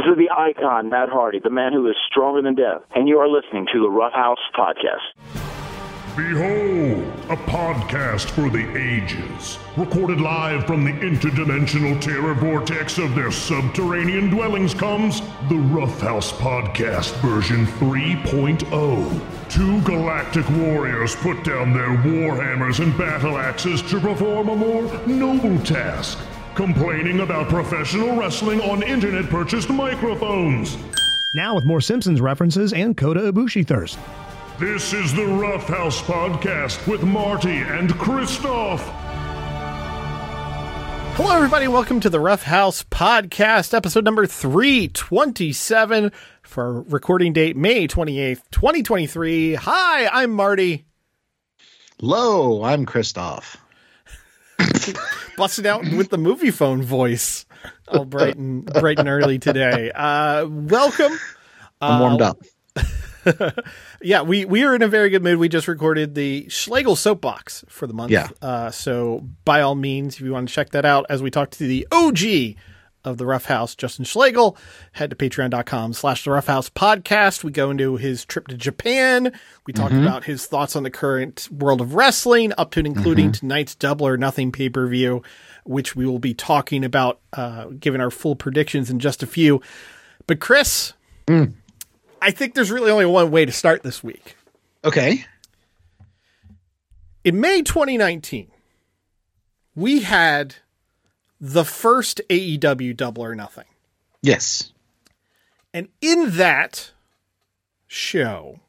This is the icon, Matt Hardy, the man who is stronger than death, and you are listening to the Rough House Podcast. Behold, a podcast for the ages, recorded live from the interdimensional terror vortex of their subterranean dwellings comes the Rough House Podcast version 3.0. Two galactic warriors put down their warhammers and battle axes to perform a more noble task, complaining about professional wrestling on internet purchased microphones. Now with more Simpsons references and Kota Ibushi thirst. This is the Rough House Podcast with Marty and Christoph. Hello, everybody. Welcome to the Rough House Podcast, episode number 327 for recording date May 28th, 2023. Hi, I'm Marty. Hello, I'm Christoph. Busted out with the movie phone voice. All bright and, bright and early today. Uh, welcome. I'm warmed up. yeah, we we are in a very good mood. We just recorded the Schlegel soapbox for the month. Yeah. Uh, so by all means, if you want to check that out, as we talk to the OG of the Rough House, Justin Schlegel, head to patreon.com slash the Rough House podcast. We go into his trip to Japan. We talk mm-hmm. about his thoughts on the current world of wrestling, up to and including mm-hmm. tonight's Double or Nothing pay per view, which we will be talking about, uh, giving our full predictions in just a few. But Chris, mm. I think there's really only one way to start this week. Okay. In May 2019, we had the first AEW Double or Nothing. Yes. And in that show,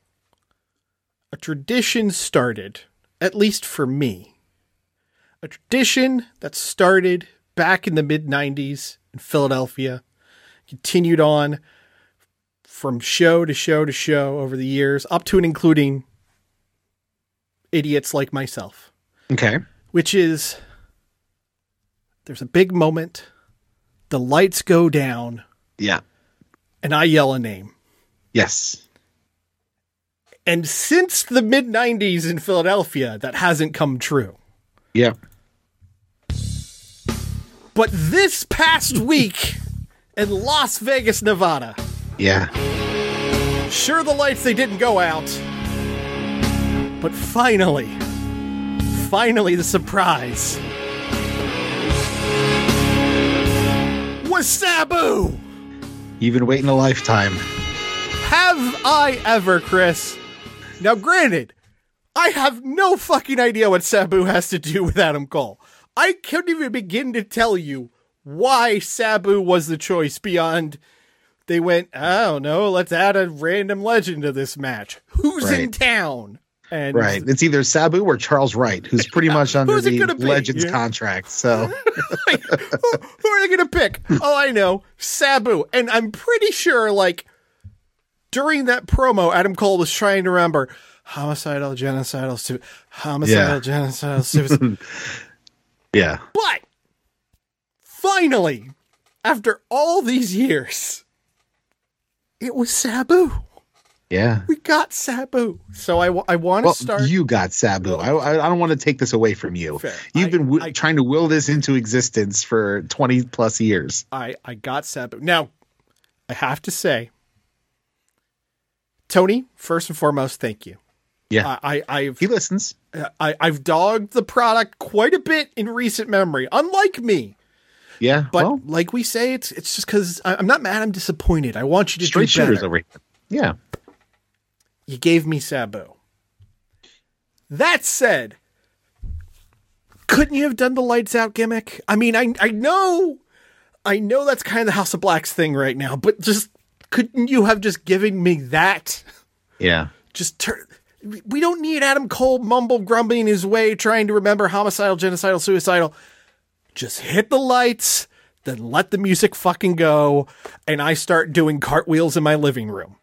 a tradition started, at least for me, a tradition that started back in the mid 90s in Philadelphia, continued on from show to show to show over the years, up to and including idiots like myself Okay. which is there's a big moment, the lights go down, Yeah. and I yell a name. Yes. And since the mid 90s in Philadelphia, that hasn't come true. Yeah. But this past week in Las Vegas, Nevada, Yeah. sure the lights they didn't go out, but finally, finally the surprise was Sabu. You've been waiting a lifetime. Have I ever, Chris? Now, granted, I have no fucking idea what Sabu has to do with Adam Cole. I couldn't even begin to tell you why Sabu was the choice beyond they went, oh, I don't know, let's add a random legend to this match. Who's in town? And Right. It's either Sabu or Charles Wright, who's pretty much under the? Legends Yeah. contract. So, like, who, who are they going to pick? Oh, I know, Sabu. And I'm pretty sure, like, during that promo, Adam Cole was trying to remember homicidal, genocidal, su- homicidal, Yeah. genocidal, suicide. yeah. but finally, after all these years, it was Sabu. Yeah. We got Sabu. So I, I want to Well, start. you got Sabu. I, I, don't want to take this away from you. Fair. You've I- been w- I- trying to will this into existence for 20 plus years. I, I got Sabu. Now, I have to say, Tony, first and foremost, thank you. Yeah. I, I I've he listens. Uh, I, I've dogged the product quite a bit in recent memory, unlike me. Yeah. But well, like we say, it's it's just because I'm not mad. I'm disappointed. I want you to straight do better. shooters over here. Yeah. You gave me Sabu. That said, couldn't you have done the lights out gimmick? I mean, I I know, I know that's kind of the House of Blacks thing right now, but just couldn't you have just given me that? Yeah. Just turn. We don't need Adam Cole mumble grumbling his way trying to remember homicidal, genocidal, suicidal. Just hit the lights, then let the music fucking go, and I start doing cartwheels in my living room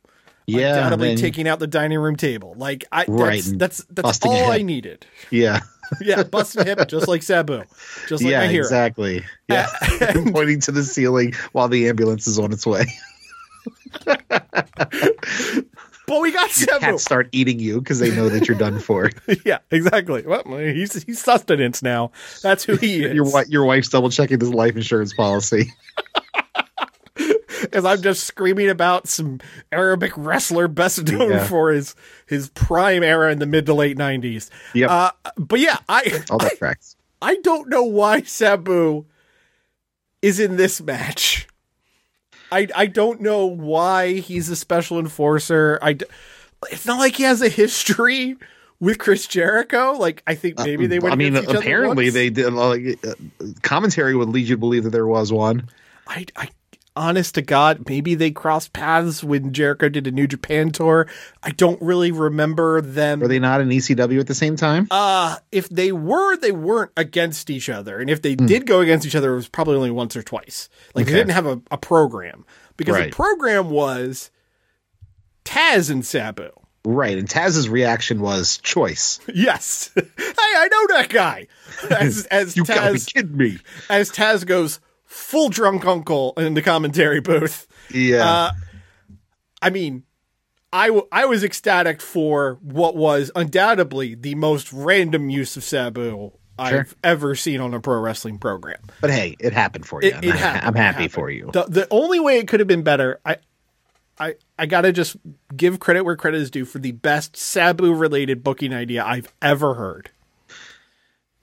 Yeah. undoubtedly then- taking out the dining room table. Like I, Right, that's that's that's busting all I needed. Yeah. Yeah, bust hip just like Sabu, just like yeah, my hero. exactly. Yeah. Pointing to the ceiling while the ambulance is on its way. But we got Sabu. Cats start eating you because they know that you're done for. yeah, exactly. Well, he's he's sustenance now. That's who he is. your your wife's double checking this life insurance policy. Because I'm just screaming about some Arabic wrestler best known Yeah. for his his prime era in the mid to late '90s. Yep. Uh, but yeah, I All I, that tracks. I don't know why Sabu is in this match. I I don't know why he's a special enforcer. I it's not like he has a history with Chris Jericho. Like I think maybe they went. Uh, I mean, against each other apparently they did. Like, uh, commentary would lead you to believe that there was one. I, I, honest to God, maybe they crossed paths when Jericho did a New Japan tour. I don't really remember them. Were they not in ECW at the same time? uh, if they were, they weren't against each other, and if they did go against each other, it was probably only once or twice. Like they didn't have a, a program because Right. the program was Taz and Sabu. right. And Taz's reaction was choice. Yes, hey, I know that guy. As as You gotta be Taz kidding me. as Taz goes full drunk uncle in the commentary booth. Yeah. Uh, I mean, I, w- I was ecstatic for what was undoubtedly the most random use of Sabu I've ever seen on a pro wrestling program. but hey, it happened for you. It, it I'm, happened. I'm happy happened. for you. The the only way it could have been better, I I I gotta just give credit where credit is due for the best Sabu related booking idea I've ever heard.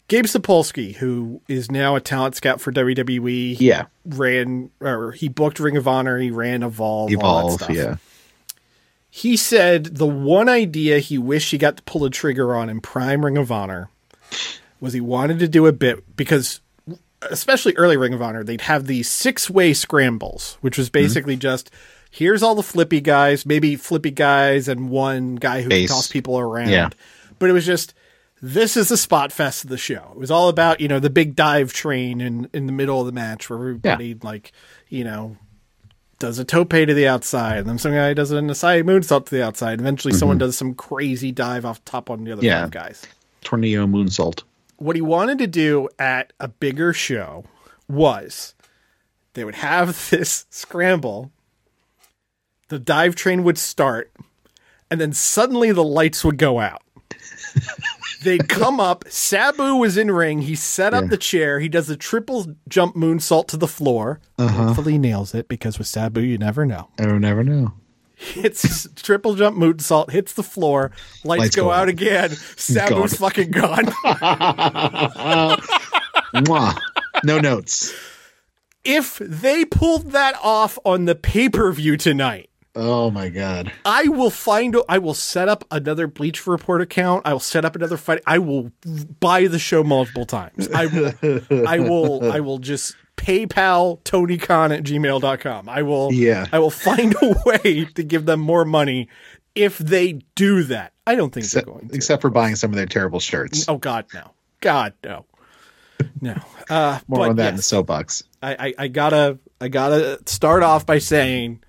Gabe Sapolsky, who is now a talent scout for WWE, he Yeah. ran or he booked Ring of Honor, he ran Evolve, all that Evolve. stuff. Yeah. He said the one idea he wished he got to pull the trigger on in Prime Ring of Honor was he wanted to do a bit because, especially early Ring of Honor, they'd have these six way scrambles, which was mm-hmm. basically just here's all the flippy guys, maybe flippy guys, and one guy who Base. can toss people around. Yeah. But it was just this is the spot fest of the show. It was all about you know the big dive train in in the middle of the match where everybody like you know does a tope to the outside, and then some guy does an Asai moonsault to the outside. Eventually, someone does some crazy dive off top on the other Mm-hmm. Yeah. five guys. Tornado moonsault. What he wanted to do at a bigger show was they would have this scramble, the dive train would start, and then suddenly the lights would go out. They'd come up. Sabu was in ring. He set up Yeah. the chair. He does a triple jump moonsault to the floor. Uh-huh. Hopefully, nails it because with Sabu, you never know I never know. hits triple jump moonsault, hits the floor, lights, Lights go, go out out. again. Sabu's fucking gone. Mwah. No notes. if they pulled that off on the pay per view tonight, Oh my god. I will find. I will set up another Bleacher Report account. I will set up another fight. I will buy the show multiple times. I will. I will. I will just PayPal Tony Khan at gmail.com. I will. Yeah. I will find a way to give them more money if they do that. I don't think Except, they're going to. except for buying some of their terrible shirts. Oh God, no. God, no. No. Uh, More on that in the soapbox. I, I, I gotta, I gotta start off by saying,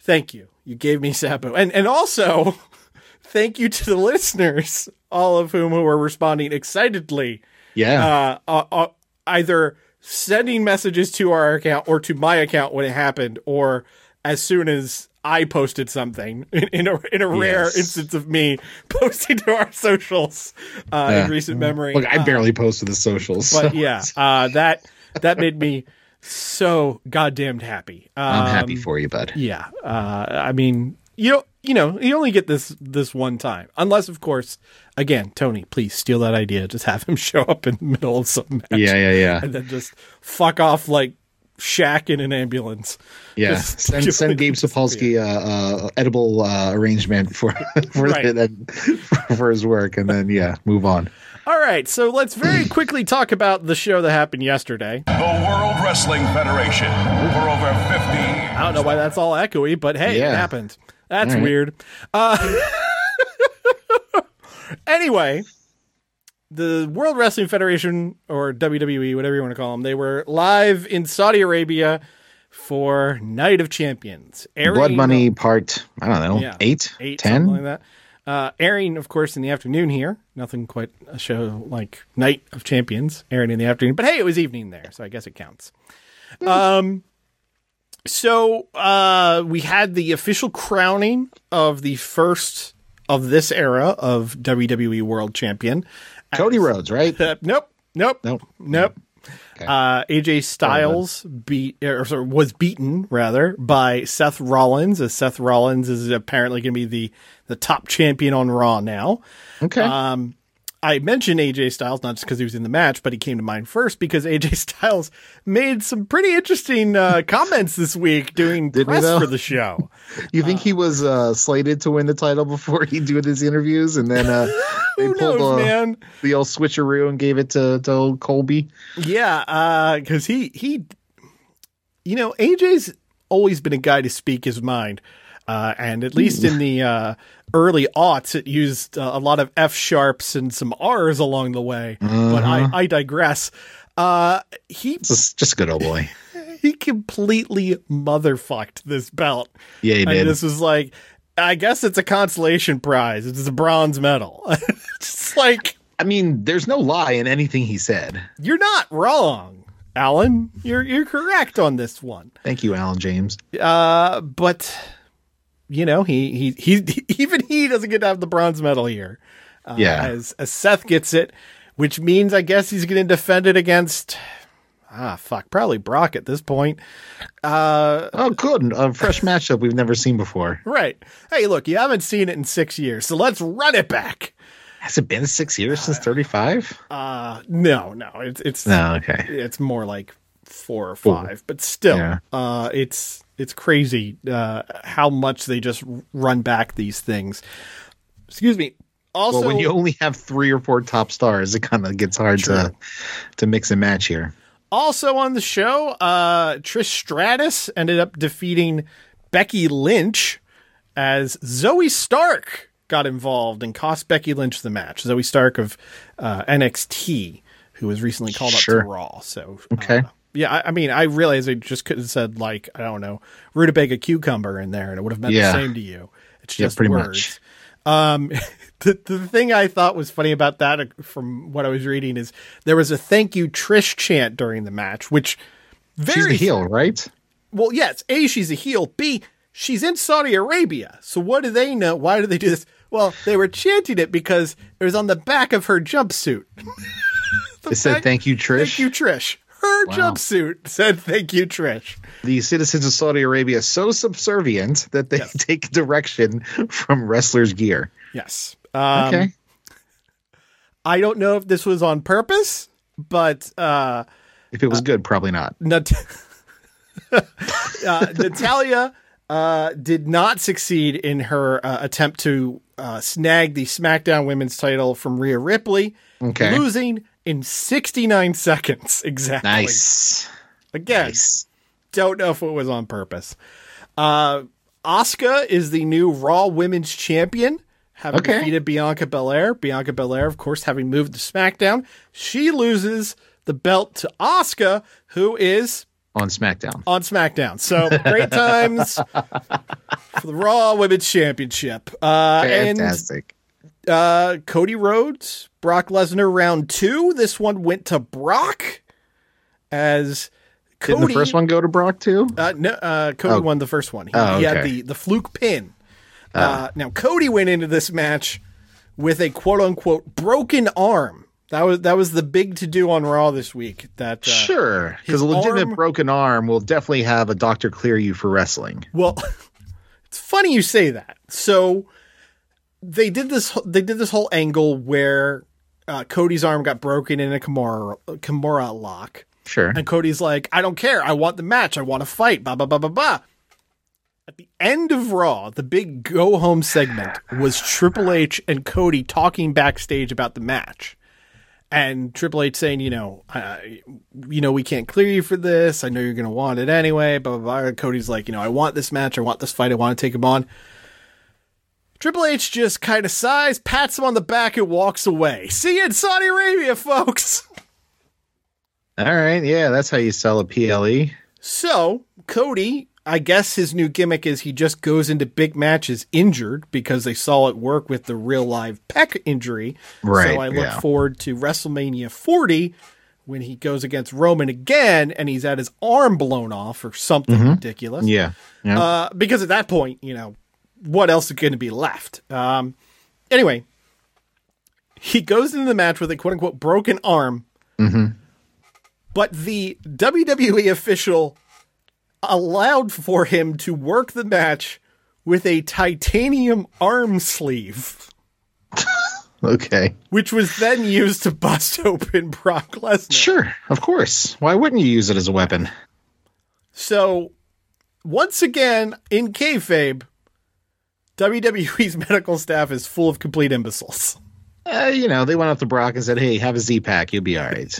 thank you. You gave me Sabu, and and also, thank you to the listeners, all of whom who were responding excitedly, Yeah. uh, uh, uh, either sending messages to our account or to my account when it happened, or as soon as I posted something in, in a in a rare Yes. instance of me posting to our socials uh, Yeah. in recent memory. Look, I Uh, barely posted the socials. but so yeah, uh, that that made me so goddamned happy. Um, I'm happy for you, bud. Yeah, uh, I mean, you know, you know, you only get this this one time, unless, of course, again, Tony, please steal that idea. Just have him show up in the middle of some match, Yeah, yeah, yeah. and then just fuck off like Shaq in an ambulance. Yeah, Just- send, send Gabe Sapolsky uh, uh, edible uh, arrangement for for, Right. the, for his work, and then yeah, move on. All right, so let's very quickly talk about the show that happened yesterday. The World Wrestling Federation. For over 50 I don't know why that's all echoey, but hey, it happened. That's right. weird. Uh, anyway, the World Wrestling Federation, or WWE, whatever you want to call them, they were live in Saudi Arabia for Night of Champions. Airing- Blood Money Part I don't know Yeah. eight, eight, ten. something like that. Uh, airing, of course, in the afternoon here. Nothing quite a show like Night of Champions airing in the afternoon, but hey, it was evening there, so I guess it counts. Um, so uh, we had the official crowning of the first of this era of WWE World Champion. Cody Rhodes, right? Uh, nope, nope, Nope. nope. Uh, AJ Styles beat, or sorry, was beaten rather by Seth Rollins, as Seth Rollins is apparently going to be the the top champion on Raw now. Okay. Um, I mentioned AJ Styles not just because he was in the match, but he came to mind first because AJ Styles made some pretty interesting uh, comments this week doing Didn't press for the show. you think he was uh, slated to win the title before he did his interviews, and then uh, they Who pulled knows, uh, man? the old switcheroo and gave it to, to old Colby? Yeah, because he he, you know, AJ's always been a guy to speak his mind, uh, and at least in the uh, early aughts, it used uh, a lot of F sharps and some R's along the way. But I, I digress. Uh, he Just, a good old boy. he completely motherfucked this belt. Yeah, he and did. this was like, I guess it's a consolation prize. It's a bronze medal. it's like I mean, there's no lie in anything he said. you're not wrong, Alan. You're you're correct on this one. Thank you, Alan James. Uh, but you know, he he he even he doesn't get to have the bronze medal here. Uh, Yeah. as as Seth gets it, which means I guess he's going to defend it against ah fuck probably Brock at this point. Uh, Oh, good. A fresh matchup we've never seen before. right. Hey, look, you haven't seen it in six years, so let's run it back. Has it been six years since 35? Uh, no, no, it's it's No, okay. it's more like four or five, but still, Yeah. uh, it's it's crazy uh, how much they just run back these things. Excuse me. Also, Well, when you only have three or four top stars, it kind of gets hard to to mix and match here. also on the show, uh, Trish Stratus ended up defeating Becky Lynch as Zoey Stark got involved and cost Becky Lynch the match. Zoey Stark of uh, NXT, who was recently called up to Raw. So Okay. Yeah, I, I mean, I realize I just could have said like I don't know, rutabaga cucumber in there, and it would have meant Yeah. the same to you. It's Yeah, just pretty words. much. Um, the the thing I thought was funny about that, uh, from what I was reading, is there was a "Thank you, Trish" chant during the match, which very She's the heel, right? well, yes, a she's a heel. B she's in Saudi Arabia. So what do they know? Why do they do this? Well, they were chanting it because it was on the back of her jumpsuit. They said thank you, Trish. Thank you, Trish. Her Wow. jumpsuit said "Thank you, Trish." The citizens of Saudi Arabia are so subservient that they Yes. take direction from wrestlers' gear. Yes. Um, Okay. I don't know if this was on purpose, but uh, if it was good, probably not. Nat- uh, Natalya uh, did not succeed in her uh, attempt to uh, snag the SmackDown Women's title from Rhea Ripley, Okay. losing in 69 seconds exactly. Nice. Again, Nice. don't know if it was on purpose. Uh, Asuka is the new Raw Women's Champion, having Okay. defeated Bianca Belair. Bianca Belair, of course, having moved to SmackDown, she loses the belt to Asuka, who is On SmackDown. on SmackDown. So great times for the Raw Women's Championship. Uh, and Fantastic. Uh, Cody Rhodes, Brock Lesnar round two. This one went to Brock as Cody. Didn't the first one go to Brock too? Uh, no, uh, Cody Oh. won the first one. He, Oh, he had the, the fluke pin. Uh, now Cody went into this match with a quote unquote broken arm. That was that was the big to do on Raw this week. That uh, sure. Because a legitimate arm- broken arm will definitely have a doctor clear you for wrestling. Well, it's funny you say that. So they did this. They did this whole angle where uh, Cody's arm got broken in a Kimura Kimura lock, Sure. and Cody's like, "I don't care. I want the match. I want to fight." Blah blah blah blah blah. At the end of Raw, the big go home segment was Triple H and Cody talking backstage about the match. And Triple H saying, you know, uh, you know, we can't clear you for this. I know you're going to want it anyway. Blah, blah, blah. And Cody's like, you know, I want this match. I want this fight. I want to take him on. Triple H just kind of sighs, pats him on the back, and walks away. See you in Saudi Arabia, folks. All right. Yeah, that's how you sell a PLE. So, Cody, I guess his new gimmick is he just goes into big matches injured because they saw it work with the real live pec injury. Right, So I look yeah. forward to WrestleMania 40 when he goes against Roman again and he's had his arm blown off or something ridiculous. Mm-hmm. Yeah. Yeah. Uh, because at that point, you know, what else is going to be left? Um, anyway, he goes into the match with a quote unquote broken arm. but the WWE official allowed for him to work the match with a titanium arm sleeve, Okay. which was then used to bust open Brock Lesnar. Sure, of course. Why wouldn't you use it as a weapon? So, once again, in kayfabe, WWE's medical staff is full of complete imbeciles. Uh, you know, they went up to Brock and said, "Hey, have a Z pack. You'll be all right."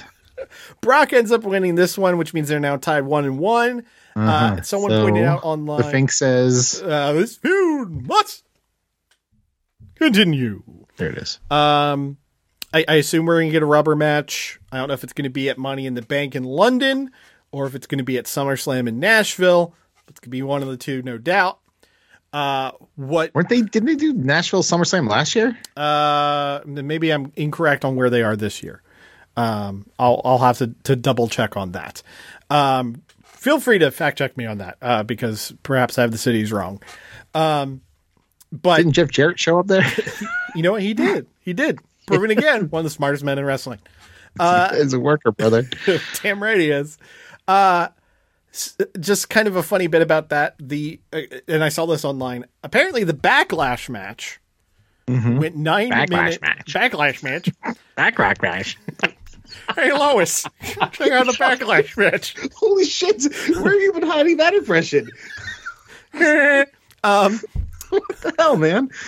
Brock ends up winning this one, which means they're now tied one and one. Uh, someone Uh-huh. So, pointed out online. The Fink says, uh, this feud must continue. "There it is." Um, I, I assume we're gonna get a rubber match. I don't know if it's gonna be at Money in the Bank in London or if it's gonna be at SummerSlam in Nashville. It's gonna be one of the two, no doubt. Uh, what? Weren't they? Didn't they do Nashville SummerSlam last year? Uh, maybe I'm incorrect on where they are this year. Um, I'll I'll have to to double check on that. Um, feel free to fact check me on that uh, because perhaps I have the cities wrong. Um, but Didn't Jeff Jarrett show up there? you know what he did? He did. Proven again, one of the smartest men in wrestling. Uh, as a worker, brother. Damn right he is. Uh, just kind of a funny bit about that. The uh, and I saw this online. Apparently, the backlash match went nine Backlash minutes. match. Backlash match. Backlash match. Hey Lois, check out the backlash match. Holy shit! Where have you been hiding that impression? um, What the hell, man?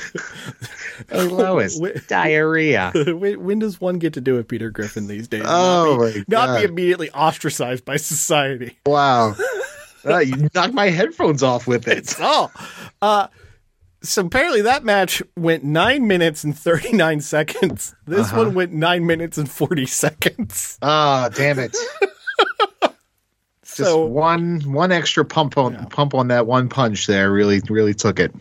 Hey, Lois, Wait. diarrhea. when, when does one get to do it, Peter Griffin, these days? Oh not be, not be immediately ostracized by society. Wow. Uh, you knocked my headphones off with it. Oh, uh, so apparently that match went nine minutes and thirty nine seconds. This Uh-huh. one went nine minutes and forty seconds. Ah, damn it. Just So- one one extra pump on pump on that one punch there really really took it.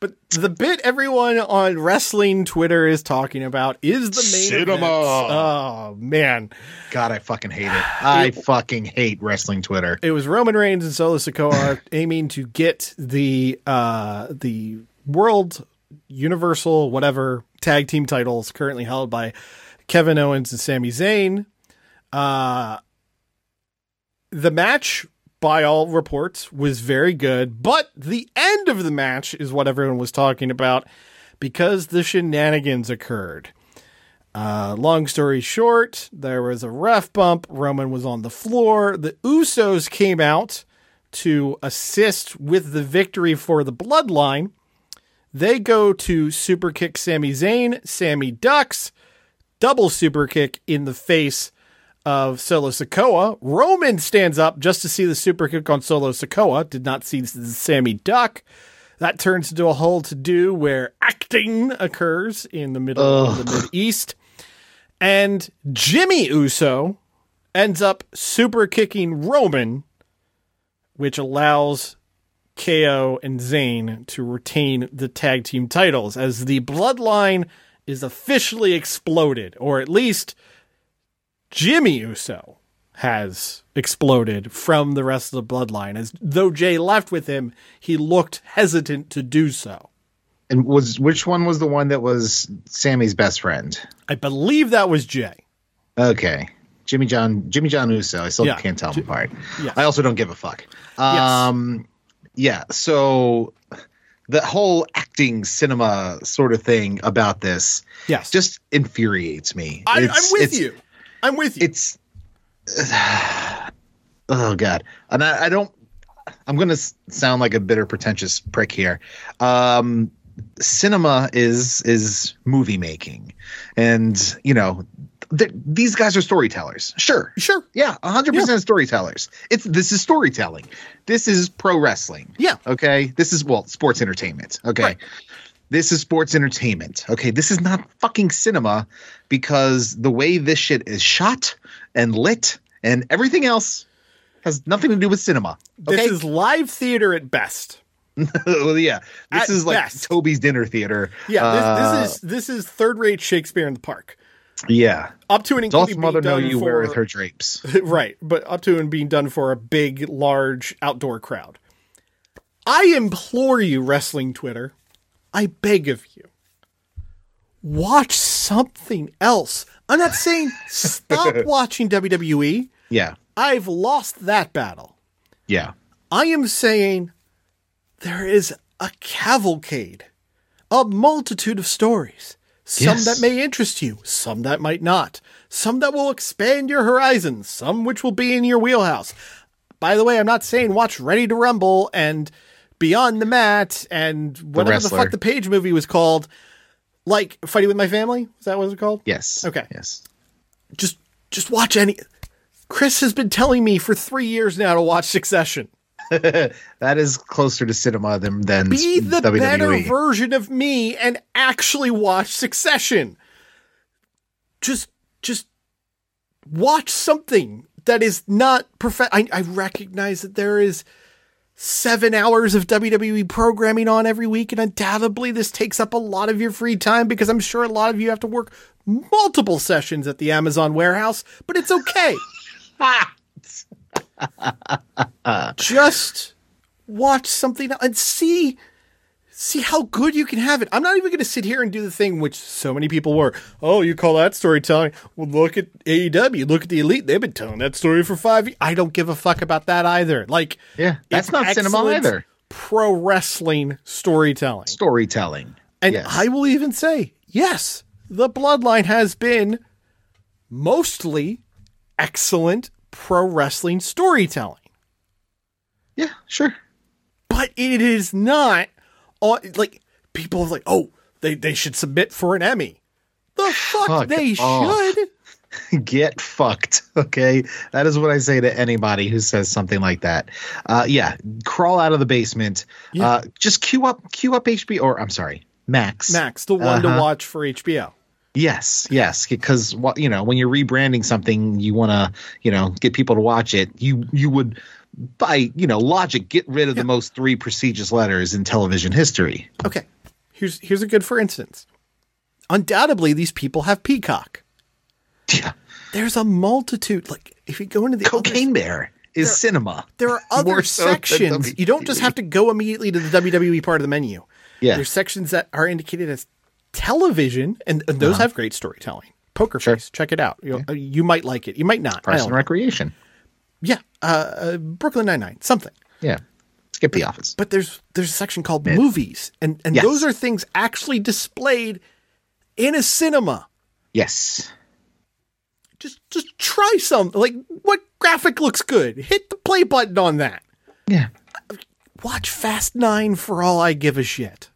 But the bit everyone on wrestling Twitter is talking about is the main Cinema. event. Oh man, God, I fucking hate it. I fucking hate wrestling Twitter. it was Roman Reigns and Solo Sikoa aiming to get the uh, the world universal whatever tag team titles currently held by Kevin Owens and Sami Zayn. Uh, the match, by all reports, was very good, but the end of the match is what everyone was talking about because the shenanigans occurred. Uh, long story short, there was a ref bump. Roman was on the floor. The Usos came out to assist with the victory for the bloodline. They go to super kick Sami Zayn. Sami ducks. Double super kick in the face of Solo Sikoa. Roman stands up just to see the super kick on Solo Sikoa. Did not see Sami duck. That turns into a whole to do where acting occurs in the middle of the Mid East. And Jimmy Uso ends up super kicking Roman, which allows KO and Zayn to retain the tag team titles as the bloodline is officially exploded, or at least Jimmy Uso has exploded from the rest of the bloodline. As though Jey left with him, he looked hesitant to do so. And was which one was the one that was Sami's best friend? I believe that was Jey. Okay. Jimmy John Jimmy John Uso. I still Yeah. can't tell them apart. Yes. I also don't give a fuck. Um yeah, so the whole acting cinema sort of thing about this Yes. just infuriates me. I, I'm with you. I'm with you. It's oh god, and I, I don't. I'm going to sound like a bitter, pretentious prick here. Um, cinema is is movie making, and you know th- these guys are storytellers. Sure, Sure. yeah, 100 percent storytellers. It's this is storytelling. This is pro wrestling. Yeah. Okay. This is well sports entertainment. Okay. Right. This is sports entertainment. Okay. This is not fucking cinema because the way this shit is shot and lit and everything else has nothing to do with cinema. Okay. This is live theater at best. well, yeah. This At is like best. Toby's dinner theater. Yeah, Uh, this, this is this is third rate Shakespeare in the Park. yeah. Up to and including mother know you for, weareth her drapes? right, but up to and being done for a big, large outdoor crowd. I implore you, wrestling Twitter, I beg of you, watch something else. I'm not saying stop watching WWE. Yeah. I've lost that battle. Yeah. I am saying there is a cavalcade, a multitude of stories. Some Yes. that may interest you, some that might not, some that will expand your horizons, some which will be in your wheelhouse. By the way, I'm not saying watch Ready to Rumble and Beyond the Mat and whatever the, Wrestler. fuck the Paige movie was called. Like Fighting with My Family? Is that what it was called? Yes. Okay. Yes. Just just watch any Chris has been telling me for three years now to watch Succession. That is closer to cinema than than be the WWE. better version of me and actually watch Succession. Just, just watch something that is not perfect. I, I recognize that there is seven hours of WWE programming on every week, and undoubtedly this takes up a lot of your free time because I'm sure a lot of you have to work multiple sessions at the Amazon warehouse, but it's okay. Just watch something and see see how good you can have it. I'm not even going to sit here and do the thing which so many people were. Oh, you call that storytelling? Well, look at AEW. Look at the Elite. They've been telling that story for five years. I don't give a fuck about that either. Like, Yeah, that's not cinema either. Pro wrestling storytelling. Storytelling. And yes. I will even say, yes, the Bloodline has been mostly excellent pro wrestling storytelling. yeah, sure. but it is not on like people are like, oh, they, they should submit for an Emmy. The fuck, Fuck they off. should. Get fucked. Okay, that is what I say to anybody who says something like that. Uh, yeah, crawl out of the basement. Uh, just queue up, queue up HBO, or I'm sorry, Max. Max, the one to Uh-huh. watch for HBO. Yes, yes, because what you know, when you're rebranding something, you want to, you know, get people to watch it. You you would, by you know logic, get rid of the most three prestigious letters in television history. Okay. Here's here's a good for instance. Undoubtedly, these people have Peacock. Yeah, There's a multitude. Like if you go into the Cocaine Bear is cinema. there are other More so sections. You don't just have to go immediately to the WWE part of the menu. Yeah. There's sections that are indicated as television, and, and those have great storytelling. Poker Uh-huh. Sure. Face, check it out. You, know, you might like it. You might not. Parks don't know. Yeah, uh, uh, Brooklyn Nine Nine, something. Yeah, skip the office. But there's there's a section called movies, and and Yes. those are things actually displayed in a cinema. Yes. Just just try some. Like what graphic looks good? Hit the play button on that. Yeah. Watch Fast Nine for all I give a shit.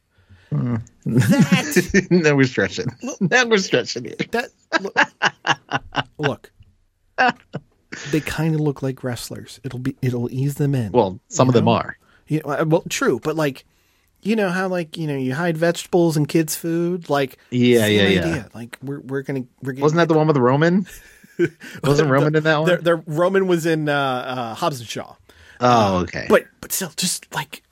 That now we're stretching. Now we're stretching it. that look. look. They kind of look like wrestlers. It'll be it'll ease them in. Well, some of them are. You know, uh, well, true, but like, you know how like you know you hide vegetables in kids' food, like Yeah, yeah, yeah. Like we're we're gonna we're getting, Wasn't that the one with Roman? Wasn't Roman in that one? the, the Roman was in uh, uh, Hobbs and Shaw, oh, okay. but but still, just like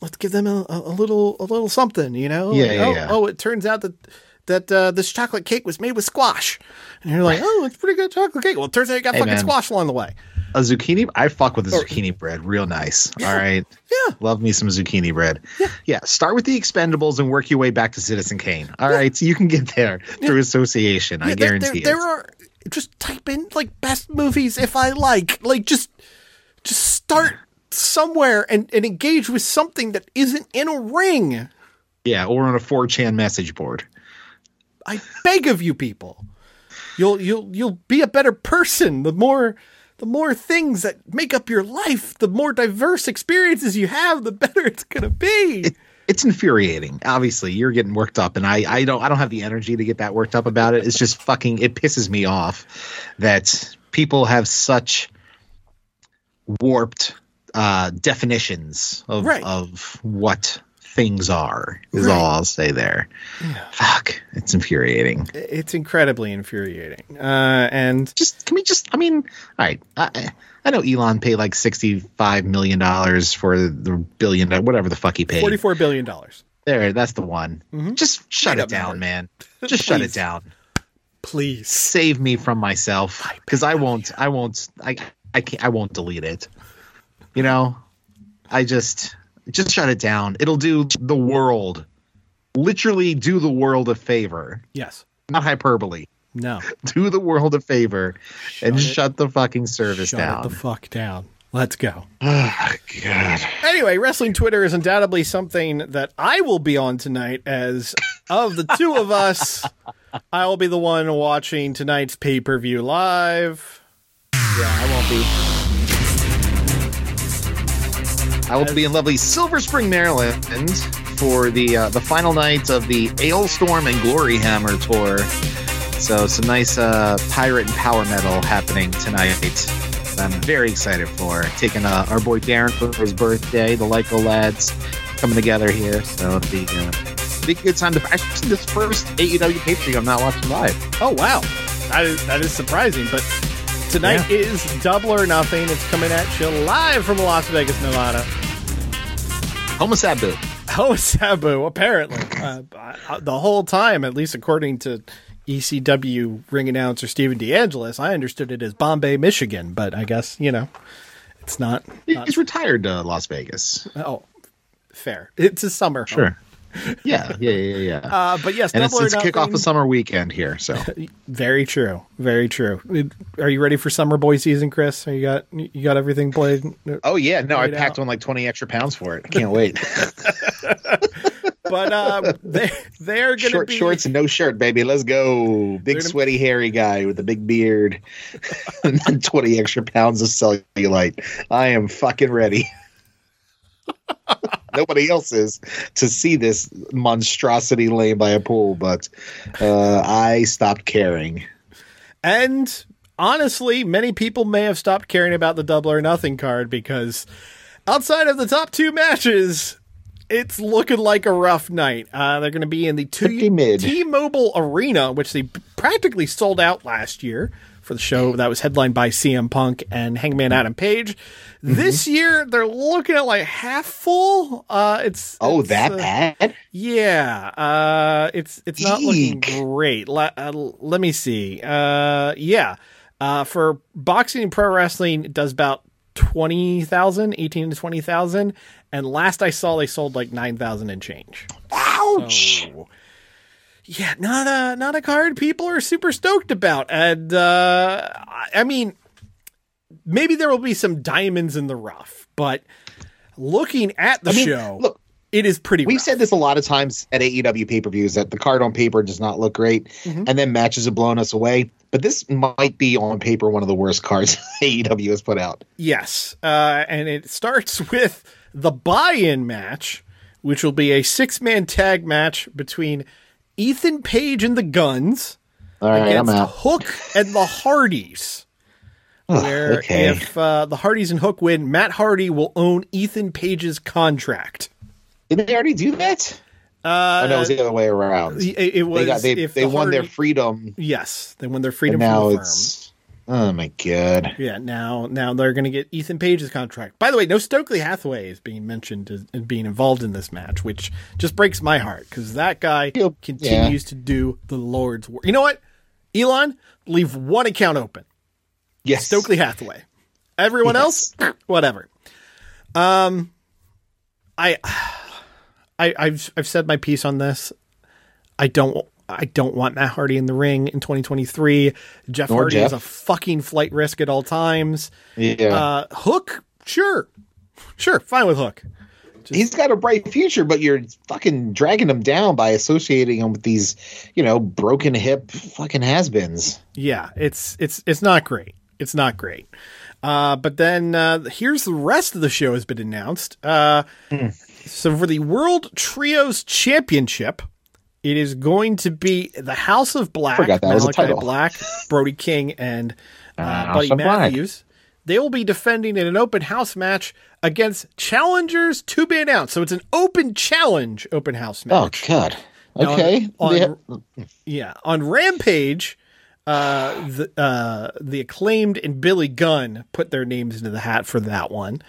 let's give them a, a a little a little something, you know? Yeah, Like, yeah, oh, yeah. oh, it turns out that that uh, this chocolate cake was made with squash, and you're like, oh, it's pretty good chocolate cake. Well, it turns out you got Hey, fucking man. squash along the way. a zucchini. I fuck with the zucchini bread. Real nice. All right. Yeah. Love me some zucchini bread. Yeah. yeah, Start with the Expendables and work your way back to Citizen Kane. All right. So you can get there through association. I there, guarantee there, it. there are just type in like best movies if I like. Like just just start somewhere and, and engage with something that isn't in a ring. yeah. Or on a 4chan message board. I beg of you people. You'll you'll you'll be a better person the more the more things that make up your life, the more diverse experiences you have, the better it's gonna be. It's infuriating. Obviously, you're getting worked up, and I, I don't I don't have the energy to get that worked up about it. It's just fucking it pisses me off that people have such warped uh definitions of Right. of what things are is Right. all I'll say there. Fuck. It's infuriating. It's incredibly infuriating. Uh, and Just can we just I mean, all right. I I know Elon paid like sixty five million dollars for the billion whatever the fuck he paid. forty four billion dollars. There, that's the one. Just shut it down, man. Just shut it down. Please. Save me from myself because I won't. I won't. I I can't. I won't delete it. You know, I just just shut it down. It'll do the world, literally do the world a favor. Yes. Not hyperbole. No. Do the world a favor and it- shut the fucking service Shut down. it the fuck down. Let's go. oh, God. Anyway, wrestling Twitter is undoubtedly something that I will be on tonight. As of the two of us, I will be the one watching tonight's pay per view live. Yeah, I won't be. I will be in lovely Silver Spring, Maryland, for the uh, the final night of the Alestorm and Gloryhammer tour. So some nice uh, pirate and power metal happening tonight. I'm very excited for taking uh, our boy Darren for his birthday. The Lyco lads coming together here, so it'll be, uh, be a good time to actually this first AEW pay per view I'm not watching live. Oh wow, that is that is surprising. But tonight is Double or Nothing. It's coming at you live from Las Vegas, Nevada. Homo Sabu. Homo Sabu, apparently. Uh, the whole time, at least according to ECW ring announcer Steven DeAngelis, I understood it as Bombay, Michigan, but I guess, you know, it's not. not He's retired to Las Vegas. oh, fair. It's a summer. home. Yeah, yeah, yeah, yeah. Uh, but yes, and it's, it's kick off a summer weekend here, so Very true. Very true. Are you ready for summer boy season, Chris? Are You got you got everything played? oh yeah, no, I packed out. on like twenty extra pounds for it. I can't wait. But uh, they they are going to Short be shorts and no shirt, baby. Let's go. Big gonna- sweaty hairy guy with a big beard and twenty extra pounds of cellulite. I am fucking ready. Nobody else is to see this monstrosity laying by a pool, but uh, I stopped caring. And honestly, many people may have stopped caring about the double or nothing card because outside of the top two matches, it's looking like a rough night. Uh, they're going to be in the two T- T-Mobile Arena, which they practically sold out last year for the show that was headlined by CM Punk and Hangman Adam Page. Mm-hmm. This year, they're looking at like half full. Uh, it's Oh, it's, that uh, bad? yeah, uh, it's it's not looking great. Le- uh, let me see. Uh, yeah, uh, for boxing and pro wrestling, it does about 20,000, 18 to 20,000. And last I saw, they sold like 9,000 and change. Ouch! So, yeah, not a, not a card people are super stoked about. And, uh, I- mean, maybe there will be some diamonds in the rough, but looking at the I mean, show, look, it is pretty We've rough. said this a lot of times at AEW pay per views that the card on paper does not look great, Mm-hmm. and then matches have blown us away. But this might be on paper one of the worst cards AEW has put out. Yes, uh, and it starts with the buy-in match, which will be a six-man tag match between Ethan Page and the Gunns All right, I'm against out. Hook and the Hardys. Where okay. if uh, the Hardys and Hook win, Matt Hardy will own Ethan Page's contract. Did they already do that? Uh, oh, no, it was the other way around. it, it was they got they, if they the won their freedom, yes, they won their and freedom now from the firm. it's oh my god. Yeah, now now they're going to get Ethan Page's contract. By the way, no Stokely Hathaway is being mentioned as, as being involved in this match, which just breaks my heart because that guy He'll- continues to do the Lord's work. You know what, Elon, leave one account open. Yes, Stokely Hathaway. Everyone Yes. else, whatever. Um, I, I, I've I've said my piece on this. I don't. I don't want Matt Hardy in the ring in 2023. Jeff Nor Hardy is a fucking flight risk at all times. Yeah, Uh, Hook, sure, sure, fine with Hook. he's got a bright future, but you're fucking dragging him down by associating him with these, you know, broken hip fucking has-beens. Yeah, it's it's it's not great. It's not great. Uh, but then uh, here's the rest of the show has been announced. Uh, So for the World Trios Championship, it is going to be the House of Black, Malakai. Black, Brody King, and uh, Buddy of Black. Matthews. They will be defending in an open house match against challengers to be announced. So it's an open challenge open house match. Oh match. god. Now, Okay. on- Yeah. Yeah, on Rampage, uh, the uh, the acclaimed and Billy Gunn put their names into the hat for that one.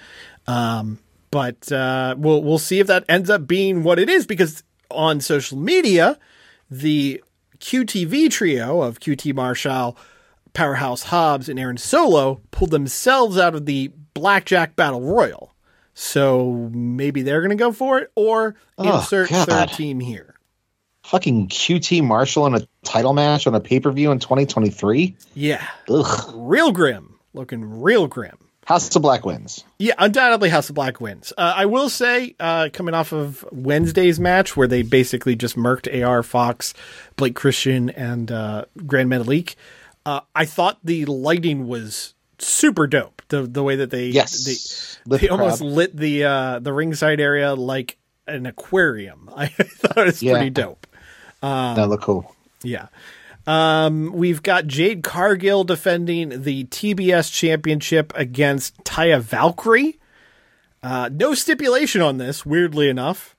Um, but uh, we'll we'll see if that ends up being what it is because on social media, the QTV trio of QT Marshall, Powerhouse Hobbs, and Aaron Solo pulled themselves out of the Blackjack Battle Royal. So maybe they're going to go for it or Oh, insert God. third team here. Fucking QT Marshall in a title match on a pay per view in 2023. Yeah, Ugh. real grim, looking real grim. House of Black wins. Yeah, undoubtedly House of Black wins. Uh, I will say, uh, coming off of Wednesday's match where they basically just murked AR Fox, Blake Christian, and uh, Grand Metalik, uh, I thought the lighting was super dope. The the way that they Yes. they, Lit they the almost crowd. lit the uh, the ringside area like an aquarium. I thought it was Yeah. pretty dope. that look cool. Yeah. Um, we've got Jade Cargill defending the TBS championship against Taya Valkyrie. Uh, no stipulation on this, weirdly enough.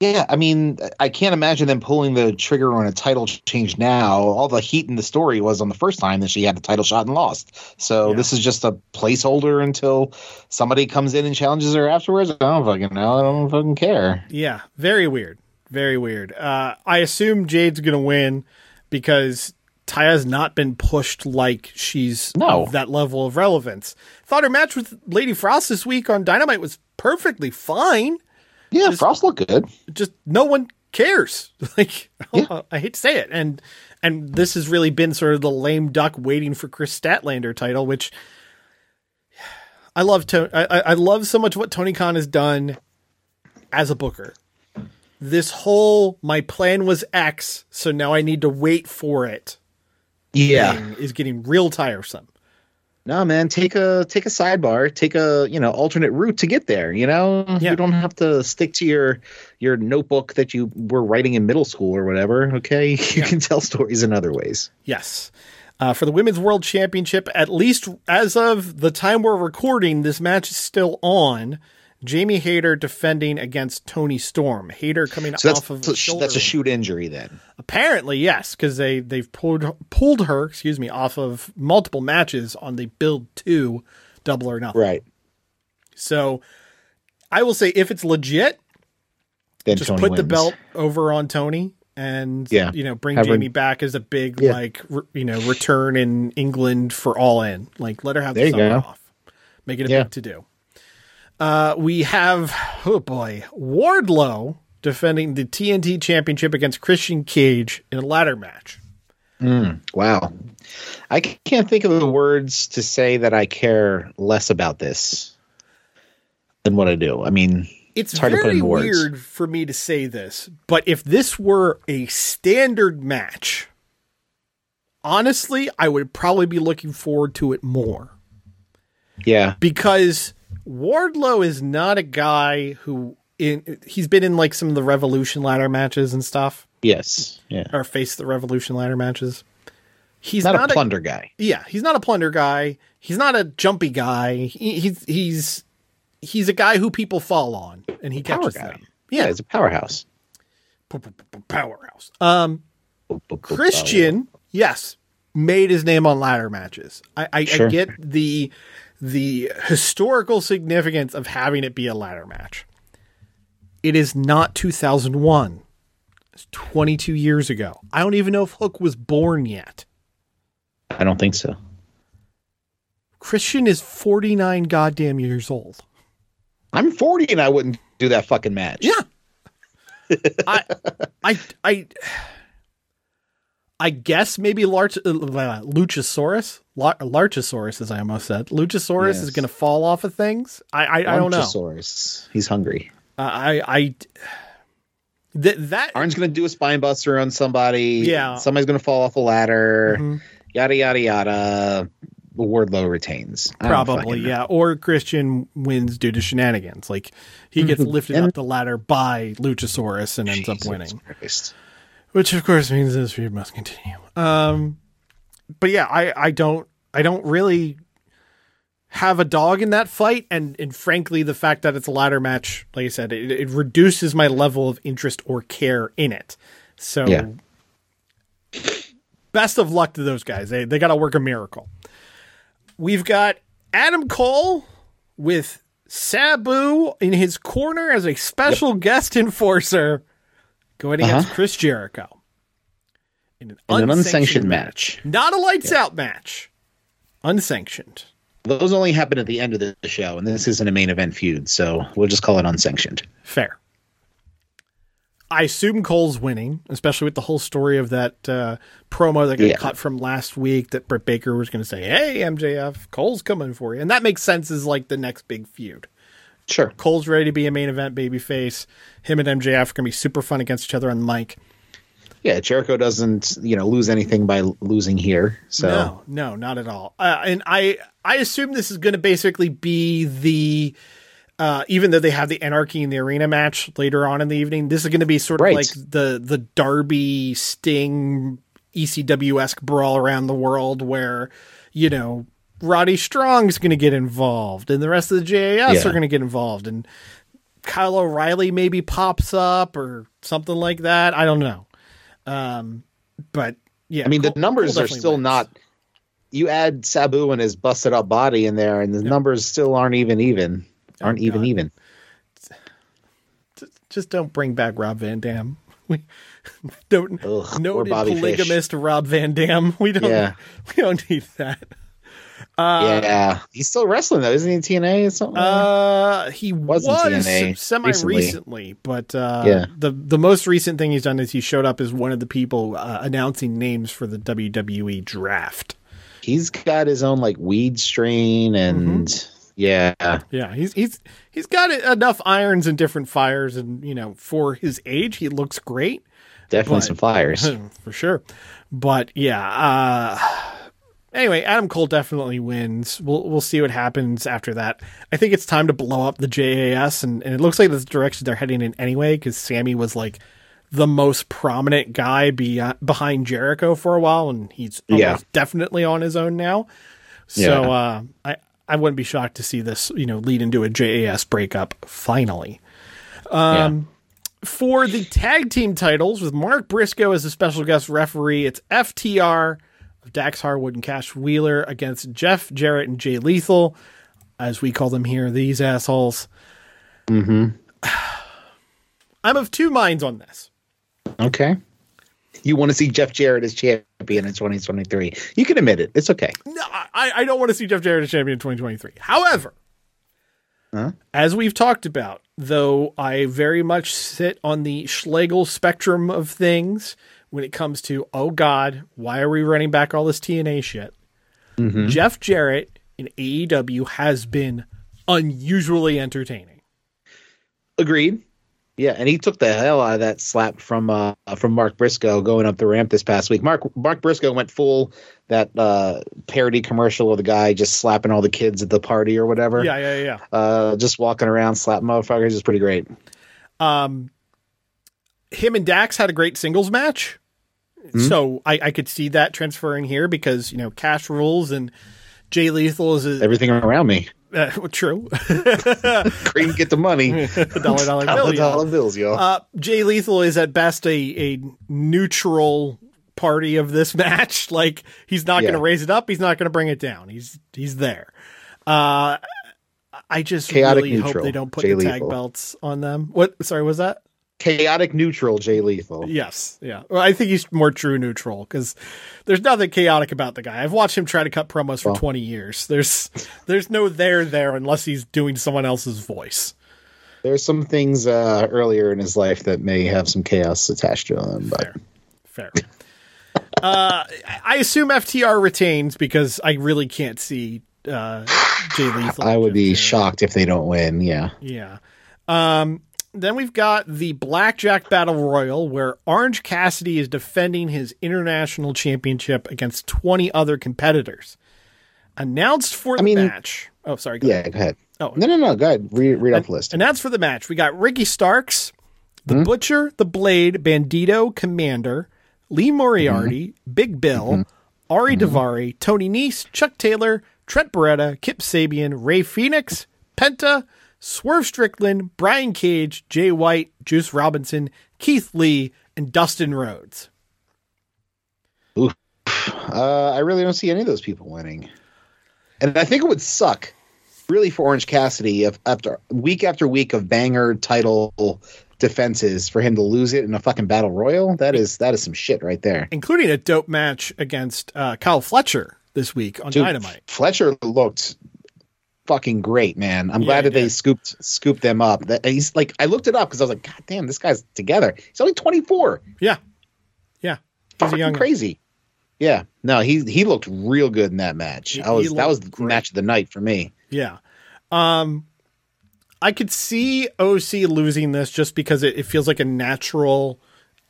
Yeah, I mean, I can't imagine them pulling the trigger on a title change now. All the heat in the story was on the first time that she had the title shot and lost. So Yeah. this is just a placeholder until somebody comes in and challenges her afterwards. I don't fucking know. I don't fucking care. Yeah, very weird. Very weird. Uh, I assume Jade's going to win because Taya's not been pushed like she's No. that level of relevance. Thought her match with Lady Frost this week on Dynamite was perfectly fine. Yeah, Frost looked good. just no one cares. Like Yeah. I hate to say it, and and this has really been sort of the lame duck waiting for Kris Statlander title, which I love. To- I- I love so much what Tony Khan has done as a booker. This whole my plan was X, so now I need to wait for it. Yeah, is getting real tiresome. No, man, take a take a sidebar, take a you know alternate route to get there. You know, Yeah. you don't have to stick to your your notebook that you were writing in middle school or whatever. Okay, you can tell stories in other ways. Yes. Uh, for the Women's World Championship, at least as of the time we're recording, this match is still on. Jamie Hayter defending against Toni Storm. Hayter coming So off of that's a shoulder. that's a shoot injury then. Apparently, yes, because they they've pulled pulled her, excuse me, off of multiple matches on the Build Two Double or Nothing. Right. So, I will say if it's legit, Then just Tony put the belt over on Toni and Yeah. you know bring Have her- Jamie back as a big Yeah. like re- you know return in England for All In. Like let her have There the summer off. Make it a Yeah. big to do. Uh, we have oh boy Wardlow defending the TNT Championship against Christian Cage in a ladder match. Wow. I can't think of the words to say that I care less about this than what I do. I mean, It's, It's hard to put into words. weird for me to say this, but if this were a standard match, honestly, I would probably be looking forward to it more. yeah, because Wardlow is not a guy who in he's been in like some of the Revolution ladder matches and stuff, yes, yeah. or face the Revolution ladder matches. He's Not, not, a plunder guy. yeah, he's not a plunder guy. He's not a jumpy guy. He, he's he's he's a guy who people fall on, and he Power catches guy. them. Yeah, Yeah, he's a powerhouse. powerhouse. Um, Christian, yes, made his name on ladder matches. I, I, I get the the historical significance of having it be a ladder match. It is not 2001. It's 22 years ago. I don't even know if Hook was born yet. I don't think so. Christian is 49 goddamn years old. I'm 40 and I wouldn't do that fucking match. Yeah. I, I, I, I guess maybe Larch, uh, Luchasaurus, Lar- Larchosaurus, as I almost said, Luchasaurus is going to fall off of things. I, I, I don't know. Brontosaurus. He's hungry. Uh, I, I, th- that Arn's going to do a spine buster on somebody. Yeah. Mm-hmm. Somebody's going to fall off a ladder. Yada, yada, yada. Wardlow retains. Probably fucking know. yeah, or Christian wins due to shenanigans. Like he gets lifted up the ladder by Luchasaurus and ends up winning. Christ. Which of course means this feud must continue. Um, but yeah, I, I don't I don't really have a dog in that fight, and and frankly, the fact that it's a ladder match, like I said, it, it reduces my level of interest or care in it. So, Yeah. best of luck to those guys. They they got to work a miracle. We've got Adam Cole with Sabu in his corner as a special guest enforcer going against Chris Jericho in an, In an unsanctioned match. Not a lights out match. Unsanctioned. Those only happen at the end of the show, and this isn't a main event feud, so we'll just call it unsanctioned. Fair. I assume Cole's winning, especially with the whole story of that uh, promo that got Yeah. cut from last week that Britt Baker was going to say, "Hey, MJF, Cole's coming for you," and that makes sense as like the next big feud. Sure. Cole's ready to be a main event babyface. Him and MJF are going to be super fun against each other on the mic. Yeah, Jericho doesn't, you know, lose anything by losing here. So No, no, not at all. Uh, and I, I assume this is going to basically be the, uh, even though they have the Anarchy in the Arena match later on in the evening, this is going to be sort of Right. like the the Darby Sting ECW esque brawl around the world, where you know Roddy Strong's going to get involved, and the rest of the JAS Yeah. are going to get involved, and Kyle O'Reilly maybe pops up or something like that. I don't know. Um, but yeah, I mean, the numbers Cole are still wins. not. You add Sabu and his busted up body in there, and the numbers still aren't even even. Aren't even Oh, God. even. just don't bring back Rob Van Dam. We don't Ugh, noted Bobby Fish. polygamist Rob Van Dam. We don't. Yeah. We don't need that. Yeah, he's still wrestling though, isn't he? in TNA or something. Uh, he was, Was in TNA semi recently, but uh, Yeah. the the most recent thing he's done is he showed up as one of the people uh, announcing names for the WWE draft. he's got his own like weed strain, and Mm-hmm. yeah, Yeah, he's he's he's got enough irons and different fires, and you know, for his age, he looks great. definitely But- some fires. for sure. But yeah, uh anyway, Adam Cole definitely wins. We'll we'll see what happens after that. I think it's time to blow up the JAS and, and it looks like that's the direction they're heading in anyway, because Sammy was like the most prominent guy be, behind Jericho for a while, and he's Yeah. definitely on his own now. So Yeah. uh, I I wouldn't be shocked to see this, you know, lead into a JAS breakup finally Um, yeah. for the tag team titles with Mark Briscoe as a special guest referee. It's FTR of Dax Harwood and Cash Wheeler against Jeff Jarrett and Jay Lethal, as we call them here, these assholes. Mm-hmm. I'm of two minds on this. Okay. You want to see Jeff Jarrett as champion in 2023? You can admit it. It's okay. No, I, I don't want to see Jeff Jarrett as champion in 2023. However, as we've talked about, though I very much sit on the Schlegel spectrum of things when it comes to, oh God, why are we running back all this TNA shit? Jeff Jarrett in AEW has been unusually entertaining. Agreed. Yeah, and he took the hell out of that slap from uh, from Mark Briscoe going up the ramp this past week. Mark Mark Briscoe went full that uh, parody commercial of the guy just slapping all the kids at the party or whatever. Yeah, yeah, yeah. Uh, just walking around slapping motherfuckers is pretty great. Um, him and Dax had a great singles match. So I, I could see that transferring here because, you know, Cash rules and Jay Lethal is a Everything around me. uh, true. Cream, get the money. dollar dollar bill. dollar, yeah. dollar bills, y'all. Uh, Jay Lethal is at best a, a neutral party of this match. Like he's not going to raise it up. He's not going to bring it down. He's he's there. Uh, I just Chaotic really hope they don't put Jay the tag Lethal. belts on them. What? Sorry, was that? Chaotic neutral, Jay Lethal. Yes, yeah. Well, I think he's more true neutral because there's nothing chaotic about the guy. I've watched him try to cut promos for 20 years. There's there's no there there unless he's doing someone else's voice. There's some things uh, earlier in his life that may have some chaos attached to them, but Fair. Fair. uh, I assume FTR retains because I really can't see uh, Jay Lethal. I would be shocked if they don't win. Yeah. Yeah. Um, then we've got the Blackjack Battle Royal, where Orange Cassidy is defending his international championship against 20 other competitors. Announced for the mean- match. Oh, sorry. go ahead. Yeah, go ahead. Oh. no, no, no. Go ahead. Read, read off the list. Announced for the match, we got Ricky Starks, the hmm? Butcher, the Blade, Bandito, Commander, Lee Moriarty, hmm? Big Bill, hmm? Ari Daivari, Tony Nese, Chuck Taylor, Trent Beretta, Kip Sabian, Rey Fenix, Penta, Swerve Strickland, Brian Cage, Jay White, Juice Robinson, Keith Lee, and Dustin Rhodes. Uh, I really don't see any of those people winning. And I think it would suck, really, for Orange Cassidy if after week after week of banger title defenses for him to lose it in a fucking battle royal. That is that is some shit right there. Including a dope match against uh, Kyle Fletcher this week on Dude, Dynamite. Fletcher looked fucking great, man. I'm Yeah, glad that they scooped scooped them up. That he's like, I looked it up because I was like, God damn, this guy's together. He's only 24. Yeah. Yeah. He's a young crazy. Yeah, no, he he looked real good in that match. He- I was that was the great. match of the night for me. Yeah. Um I could see OC losing this just because it, it feels like a natural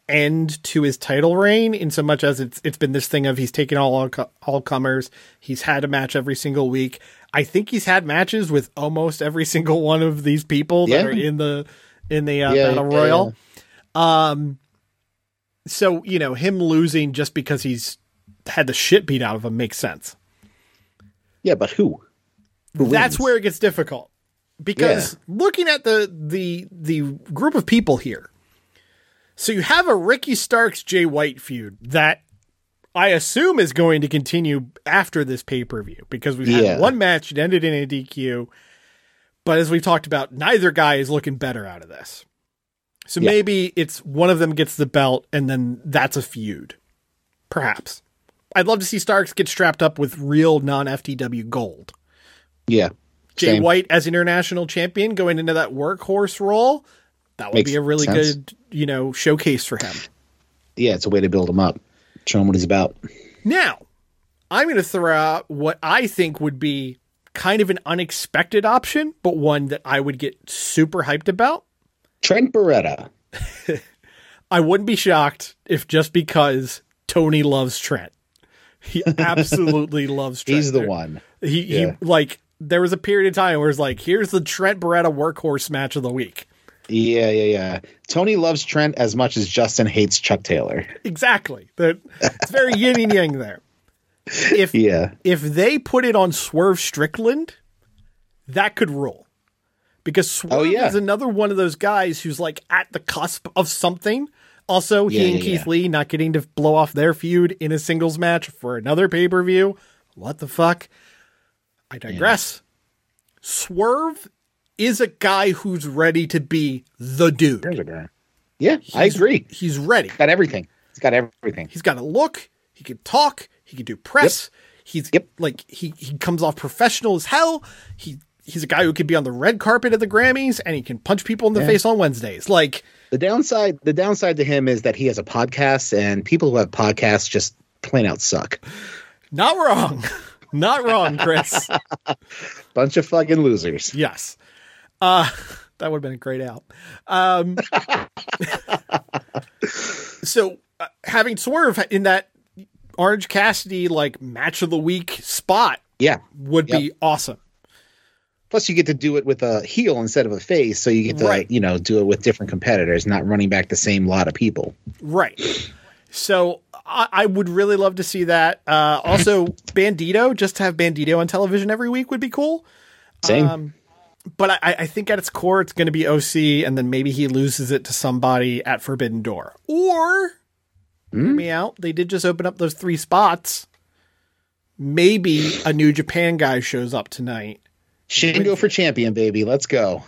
end to his title reign in so much as it's it's been this thing of he's taken all all, all comers. He's had a match every single week. I think he's had matches with almost every single one of these people that are in the in the uh, Yeah, battle yeah, royal. Um so, you know, him losing just because he's had the shit beat out of him makes sense. Yeah, but who? Who That's where it gets difficult because looking at the the the group of people here. So you have a Ricky Starks Jay White feud that I assume is going to continue after this pay per view because we've had Yeah. one match it ended in a DQ, but as we've talked about, neither guy is looking better out of this. So Yeah. maybe it's one of them gets the belt and then that's a feud, perhaps. I'd love to see Starks get strapped up with real non FTW gold. Yeah, Jay Same. White as international champion going into that workhorse role, that would Makes be a really sense. good, you know, showcase for him. yeah, it's a way to build him up, show him what he's about. Now, I'm going to throw out what I think would be kind of an unexpected option, but one that I would get super hyped about. Trent Beretta. I wouldn't be shocked if just because Tony loves Trent. He absolutely loves Trent. He's the There- one. He, Yeah. he like there was a period of time where it's like, here's the Trent Beretta workhorse match of the week. Yeah, yeah, yeah. Tony loves Trent as much as Justin hates Chuck Taylor. Exactly. That it's very yin and yang there. If Yeah. if they put it on Swerve Strickland, that could rule. Because oh, Swerve Oh, yeah. is another one of those guys who's like at the cusp of something. Also, he Yeah, and yeah, Keith. Lee not getting to blow off their feud in a singles match for another pay per view. What the fuck? I digress. Swerve is a guy who's ready to be the dude. There's a guy. Yeah, I agree. He's ready. Got everything. He's got everything. He's got a look. He can talk. He can do press. He's Yep. like he he comes off professional as hell. He he's a guy who could be on the red carpet at the Grammys and he can punch people in the face on Wednesdays. Like The downside, the downside to him is that he has a podcast, and people who have podcasts just plain out suck. not wrong. not wrong, Chris. Bunch of fucking losers. yes. Uh that would have been a great out. Um So uh, having Swerve in that Orange Cassidy like match of the week spot Yeah. would be awesome. Plus, you get to do it with a heel instead of a face, so you get to, Right. you know, do it with different competitors, not running back the same lot of people. Right. So I, I would really love to see that. Uh, also, Bandito, just to have Bandito on television every week would be cool. Same. Um, But I, I think at its core, it's going to be OC, and then maybe he loses it to somebody at Forbidden Door. Or, hear me out, they did just open up those three spots. Maybe a New Japan guy shows up tonight. Shingo for champion, baby. Let's go.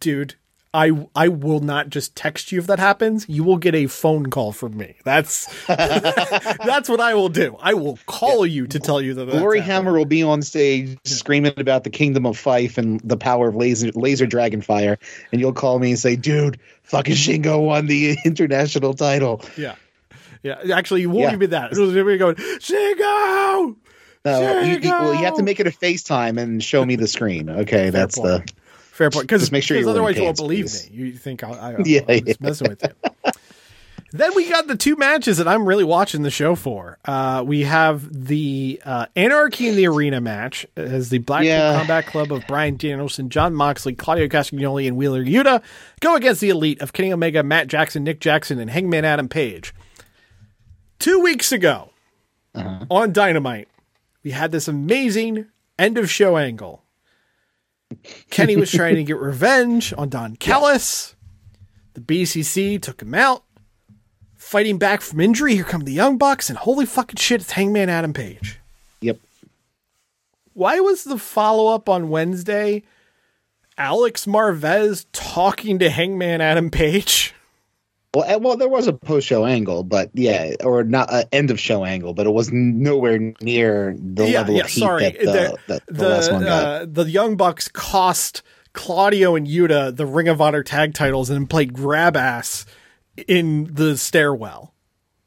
dude i i will not just text you if that happens you will get a phone call from me that's that's what i will do i will call you to tell you that Glory. Hammer will be on stage screaming about the kingdom of Fife and the power of laser laser dragon fire, and you'll call me and say, "Dude, fucking Shingo won the international title." yeah yeah actually you won't Yeah. even that it'll be going Shingo! No, you, you, well, you have to make it a FaceTime and show me the screen. Okay, that's the fair point because make sure wearing otherwise you won't believe please. me you think i i Yeah, I'm just yeah. messing with you Then we got the two matches that I'm really watching the show for. Uh, we have the uh, Anarchy in the Arena match as the Blackpool Yeah. Combat Club of Bryan Danielson, Jon Moxley, Claudio Castagnoli, and Wheeler Yuta go against the Elite of Kenny Omega, Matt Jackson, Nick Jackson, and Hangman Adam Page. Two weeks ago on Dynamite, we had this amazing end of show angle. Kenny was trying to get revenge on Don Callis. The BCC took him out. Fighting back from injury, here come the Young Bucks, and holy fucking shit, it's Hangman Adam Page. yep. Why was the follow up on Wednesday Alex Marvez talking to Hangman Adam Page? Well, eh, well, there was a post show angle, but yeah, or not an end of show angle, but it was nowhere near the yeah, level yeah, of heat sorry. that the, that the, the, last one got. uh, the Young Bucks cost Claudio and Yuta the Ring of Honor tag titles and played grab ass in the stairwell.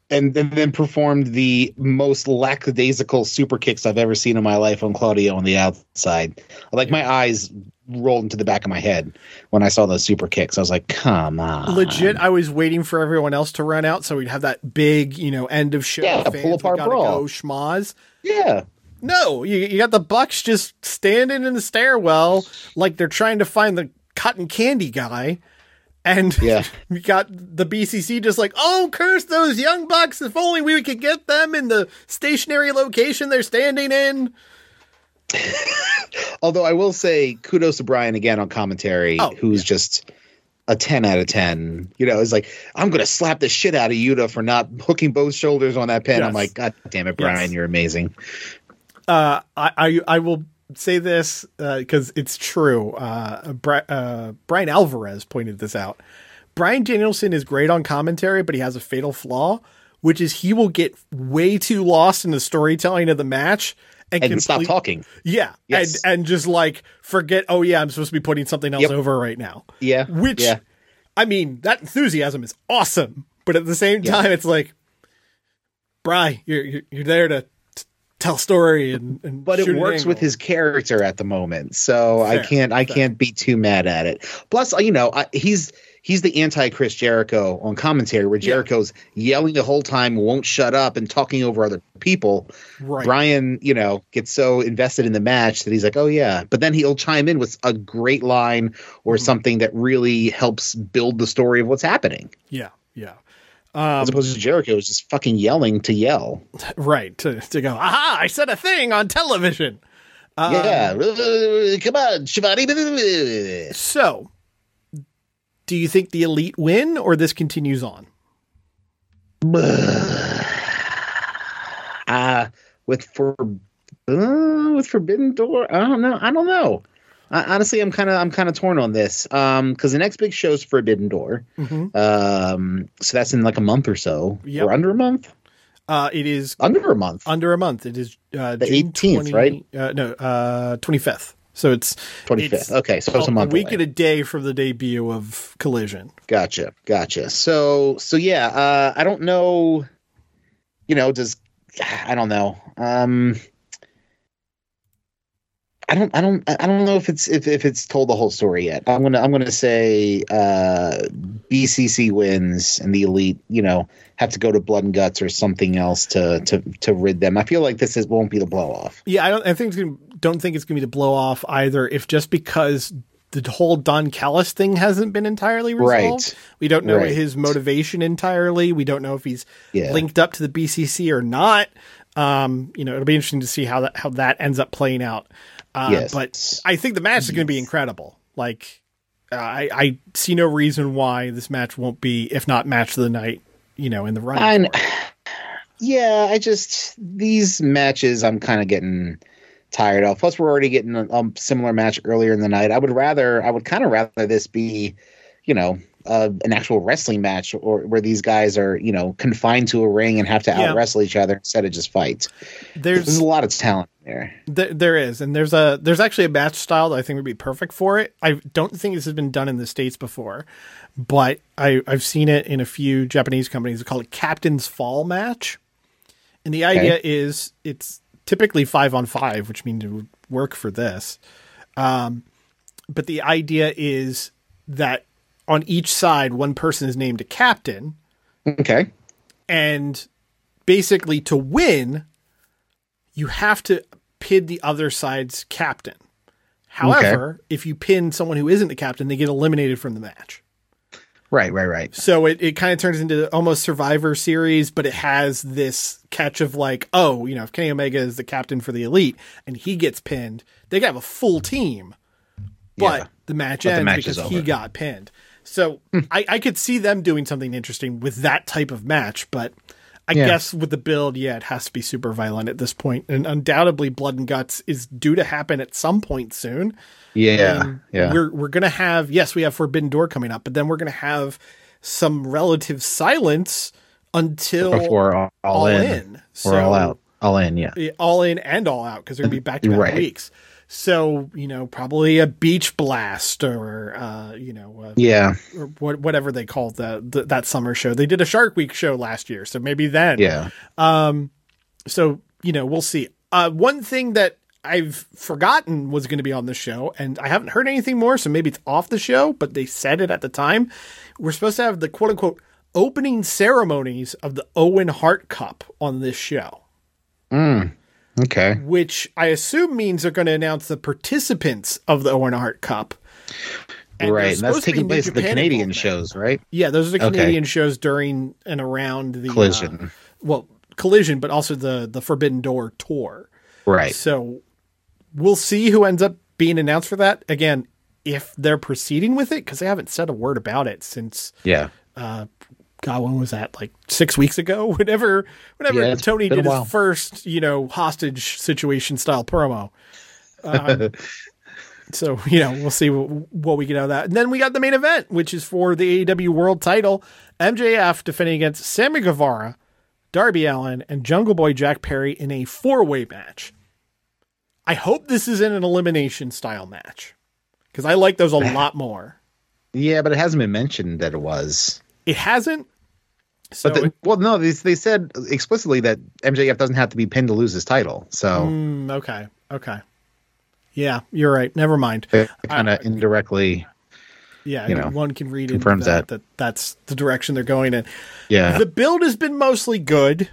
and, and then performed the most lackadaisical super kicks I've ever seen in my life on Claudio on the outside. Like my eyes rolled into the back of my head when I saw those super kicks. I was like, "Come on!" Legit, I was waiting for everyone else to run out so we'd have that big, you know, end of show. Yeah, fans, pull apart brawl. Go schmaz. Yeah, No, you, you got the Bucks just standing in the stairwell like they're trying to find the cotton candy guy. And Yeah. we got the BCC just like, oh, curse those young bucks! If only we could get them in the stationary location they're standing in. Although I will say kudos to Bryan again on commentary, Oh, who's just a 10 out of 10. You know, it's like, I'm going to slap the shit out of Yuta for not hooking both shoulders on that pin. I'm like, God damn it, Bryan, Yes. you're amazing. Uh, I, I I will say this because it's true. Uh, Bri- uh, Bryan Alvarez pointed this out. Bryan Danielson is great on commentary, but he has a fatal flaw, which is he will get way too lost in the storytelling of the match and, And stop talking. Yeah, Yes. and and just like forget. Oh yeah, I'm supposed to be putting something else Yep. over right now. Yeah, which yeah. I mean, that enthusiasm is awesome, but at the same Yeah. time, it's like, Bry, you're you're, you're there to t- tell story and, and but it shoot an works with his character at the moment so i can't i fair. can't be too mad at it plus uh, you know I, he's he's the anti chris jericho on commentary where Yeah. jericho's yelling the whole time won't shut up and talking over other people Right. bryan you know gets so invested in the match that he's like oh yeah but then he'll chime in with a great line or Mm-hmm. something that really helps build the story of what's happening Yeah, yeah. as opposed to jericho who's just fucking yelling to yell Right. To, to go, aha, I said a thing on television. yeah come on Shivani. So, do you think the elite win or this continues on? uh with for uh, with forbidden door i don't know i don't know I, honestly i'm kind of i'm kind of torn on this um because the next big show is forbidden door um so that's in like a month or so Yep. or under a month Uh, it is under a month under a month. It is uh, The 18th, right? Uh, no, uh, 25th. So it's 25th. it's Okay, so it's a month A week away. and a day from the debut of Collision. gotcha gotcha so so yeah uh i don't know you know does i don't know um I don't, I don't, I don't know if it's if, if it's told the whole story yet. I'm gonna, I'm gonna say uh, BCC wins and the elite, you know, have to go to blood and guts or something else to to to rid them. I feel like this is won't be the blow off. Yeah, I don't. I think it's gonna, don't think it's going to be the blow off either. If just because the whole Don Callis thing hasn't been entirely resolved, Right. we don't know Right. his motivation entirely. We don't know if he's Yeah. linked up to the BCC or not. Um, you know, it'll be interesting to see how that how that ends up playing out. Uh, Yes. but I think the match is going to be incredible. Like, uh, I I see no reason why this match won't be, if not match of the night. You know, in the running. I, for it. yeah, I just these matches I'm kind of getting tired of. Plus, we're already getting a, a similar match earlier in the night. I would rather, I would kind of rather this be, you know, uh, an actual wrestling match or where these guys are, you know, confined to a ring and have to Yeah. out wrestle each other instead of just fight. There's There's a lot of talent there. There, there is, and there's a there's actually a match style that I think would be perfect for it. I don't think this has been done in the states before, but I I've seen it in a few Japanese companies. They call it Captain's Fall match, and the idea is it's typically five on five, which means it would work for this. Um, but the idea is that on each side, one person is named a captain, Okay. and basically to win you have to pin the other side's captain however if you pin someone who isn't the captain they get eliminated from the match Right, right, right. so it, it kind of turns into almost survivor series but it has this catch of like oh you know if kenny omega is the captain for the elite and he gets pinned they have a full team but Yeah. the match But the ends match because he got pinned. So hmm. I, I could see them doing something interesting with that type of match, but I Yeah. guess with the build, yeah, it has to be super violent at this point. And undoubtedly Blood and Guts is due to happen at some point soon. Yeah, Um, yeah. We're we're gonna have yes, we have Forbidden Door coming up, but then we're gonna have some relative silence until Before all, all, all in, in. or all out, all in. Yeah. Yeah, all in and all out because they're gonna be back to back Right. weeks. So you know, probably a beach blast or uh, you know, uh, Yeah. or what, whatever they called the, the that summer show. They did a Shark Week show last year, so maybe then. Yeah. Um. So you know, we'll see. Uh, one thing that I've forgotten was going to be on the show, and I haven't heard anything more, so maybe it's off the show. But they said it at the time. We're supposed to have the quote unquote opening ceremonies of the Owen Hart Cup on this show. Okay. which I assume means they're going to announce the participants of the Owen Hart Cup. And right. And that's supposed to be taking place at the Canadian shows, right? Yeah, those are the Okay. Canadian shows during and around the uh, Collision. well, Collision, but also the the Forbidden Door tour. Right. So we'll see who ends up being announced for that. Again, if they're proceeding with it, because they haven't said a word about it since Yeah. God, when was that? Like six weeks ago? Whenever, whenever Yeah, Tony did his first, you know, hostage situation style promo. Um, so you know, we'll see what, what we get out of that. And then we got the main event, which is for the AEW World Title. MJF defending against Sammy Guevara, Darby Allin, and Jungle Boy Jack Perry in a four way match. I hope this isn't an elimination style match because I like those a lot more. Yeah, but it hasn't been mentioned that it was. It hasn't. So But the, well, no, they, they said explicitly that MJF doesn't have to be pinned to lose his title. So Mm, okay. Okay. Yeah, you're right. Never mind. kind of indirectly, Yeah, you know, one can read confirms that, that. that that's the direction they're going in. yeah, The build has been mostly good,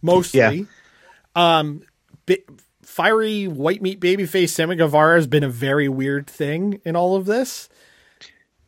mostly. Yeah. Um, bi- fiery white meat babyface Sammy Guevara has been a very weird thing in all of this,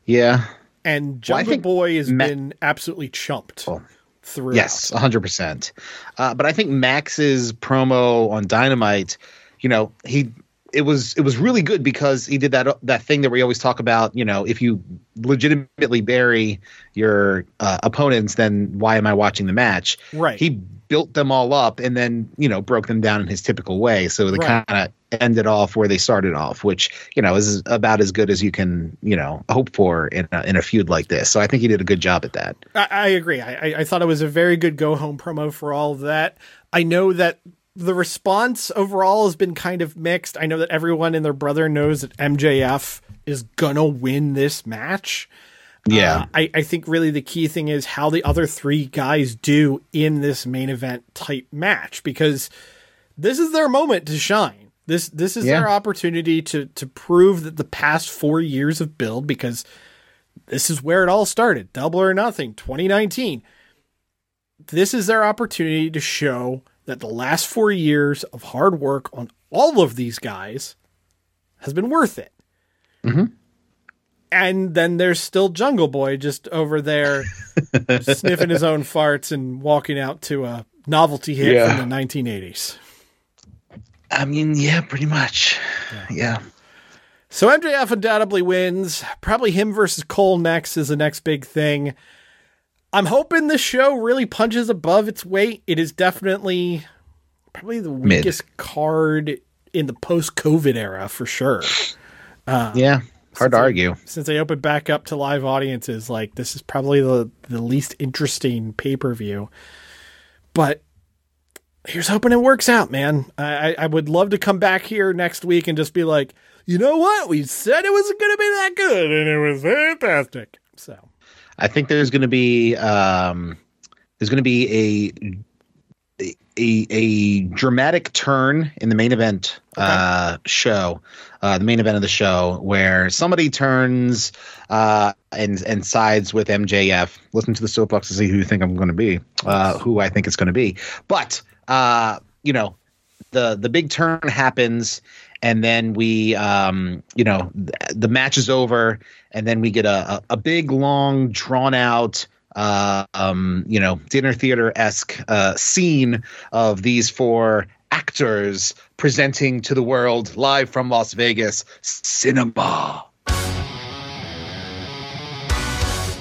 yeah, and Well, Jungle think Boy has Ma- been absolutely chumped Well, throughout. yes, hundred percent. Uh, but I think Max's promo on Dynamite, you know, he it was it was really good because he did that that thing that we always talk about. You know, if you legitimately bury your uh, opponents, then why am I watching the match? Right. He built them all up and then you know broke them down in his typical way. So they Right. kind of ended off where they started off, which you know is about as good as you can you know hope for in a, in a feud like this. So I think he did a good job at that. I, I agree. I, I- thought it was a very good go home promo for all of that. I know that the response overall has been kind of mixed. I know that everyone and their brother knows that MJF is gonna win this match. Yeah. Uh, I, I think really the key thing is how the other three guys do in this main event type match because this is their moment to shine. This this is Yeah. their opportunity to to prove that the past four years of build because this is where it all started. Double or nothing, 2019. This is their opportunity to show that the last four years of hard work on all of these guys has been worth it. Mm-hmm. And then there's still Jungle Boy just over there sniffing his own farts and walking out to a novelty hit Yeah. from the 1980s. I mean, yeah, pretty much. Yeah. So MJF undoubtedly wins. Probably him versus Cole next is the next big thing. I'm hoping this show really punches above its weight. It is definitely probably the Mid. weakest card in the post COVID era for sure. Um, yeah. Hard to argue. Since they opened back up to live audiences, like this is probably the, the least interesting pay per view. But here's hoping it works out, man. I, I- I would love to come back here next week and just be like, you know what? We said it wasn't going to be that good, and it was fantastic. So I think there's going to be um, there's going to be a, a a dramatic turn in the main event uh, show, uh, the main event of the show, where somebody turns uh, and and sides with MJF. Listen to the soapbox to see who you think I'm going to be, uh, who I think it's going to be. But uh, you know, the the big turn happens and then we um you know th- the match is over and then we get a a, big long drawn out uh um you know dinner theater esque uh scene of these four actors presenting to the world live from Las Vegas cinema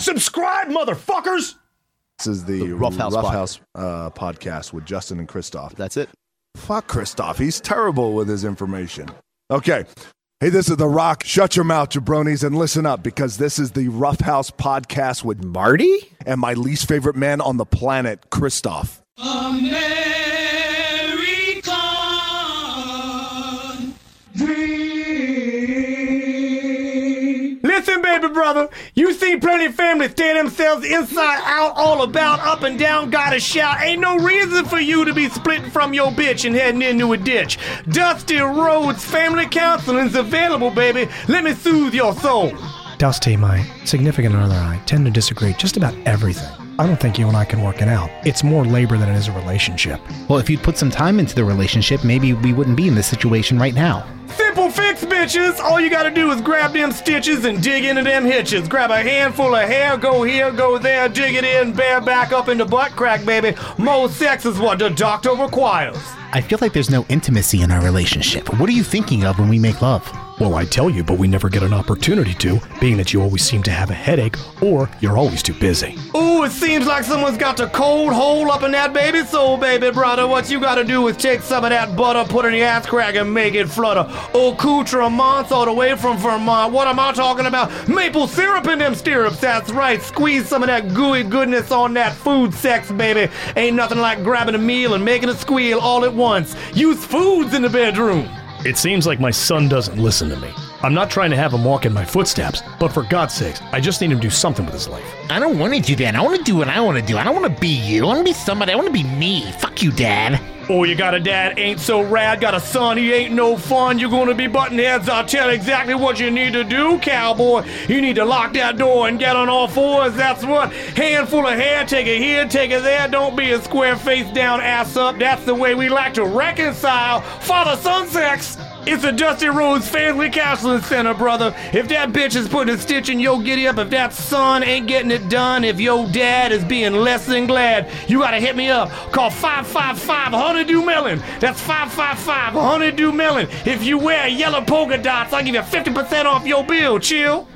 Subscribe, motherfuckers! This is the, The Rough House Rough House uh, podcast with Justin and Christoph. That's it. Fuck Christoph. He's terrible with his information. Okay. Hey, this is The Rock. Shut your mouth, jabronis, and listen up because this is the Rough House podcast with Marty? and my least favorite man on the planet, Christoph. Listen, brother, you see plenty of families tear themselves inside out, all about, up and down, gotta shout. Ain't no reason for you to be splitting from your bitch and heading into a ditch. Dusty Rhodes Family Counseling's available, baby. Let me soothe your soul. Dusty, my significant other, I tend to disagree just about everything. I don't think you and I can work it out. It's more labor than it is a relationship. Well, if you'd put some time into the relationship, maybe we wouldn't be in this situation right now. Simple fix, bitches. All you gotta do is grab them stitches and dig into them hitches. Grab a handful of hair, go here, go there, dig it in, bear back up in the butt crack, baby. More sex is what the doctor requires. I feel like there's no intimacy in our relationship. What are you thinking of when we make love? Well, I tell you, but we never get an opportunity to, being that you always seem to have a headache or you're always too busy. Ooh, it seems like someone's got the cold hole up in that baby soul, baby brother. What you gotta do is take some of that butter, put in the ass crack, and make it flutter. Accoutrements all the way from Vermont. What am I talking about? Maple syrup in them stirrups, that's right. Squeeze some of that gooey goodness on that food sex, baby. Ain't nothing like grabbing a meal and making a squeal all at once. Use foods in the bedroom. It seems like my son doesn't listen to me. I'm not trying to have him walk in my footsteps, but for God's sakes, I just need him to do something with his life. I don't want to do that. I want to do what I want to do. I don't want to be you. I want to be somebody. I want to be me. Fuck you, Dad. Oh, you got a dad, ain't so rad. Got a son, he ain't no fun. You're gonna be button heads. I'll tell exactly what you need to do, cowboy. You need to lock that door and get on all fours. That's what. Handful of hair, take it here, take it there. Don't be a square face down, ass up. That's the way we like to reconcile father son sex. It's a Dusty Rhodes Family Counseling Center, brother. If that bitch is putting a stitch in your giddy up, if that son ain't getting it done, if your dad is being less than glad, you gotta hit me up. Call 555 Honeydew Melon. That's 555 Honeydew Melon. If you wear yellow polka dots, I'll give you 50% off your bill. Chill.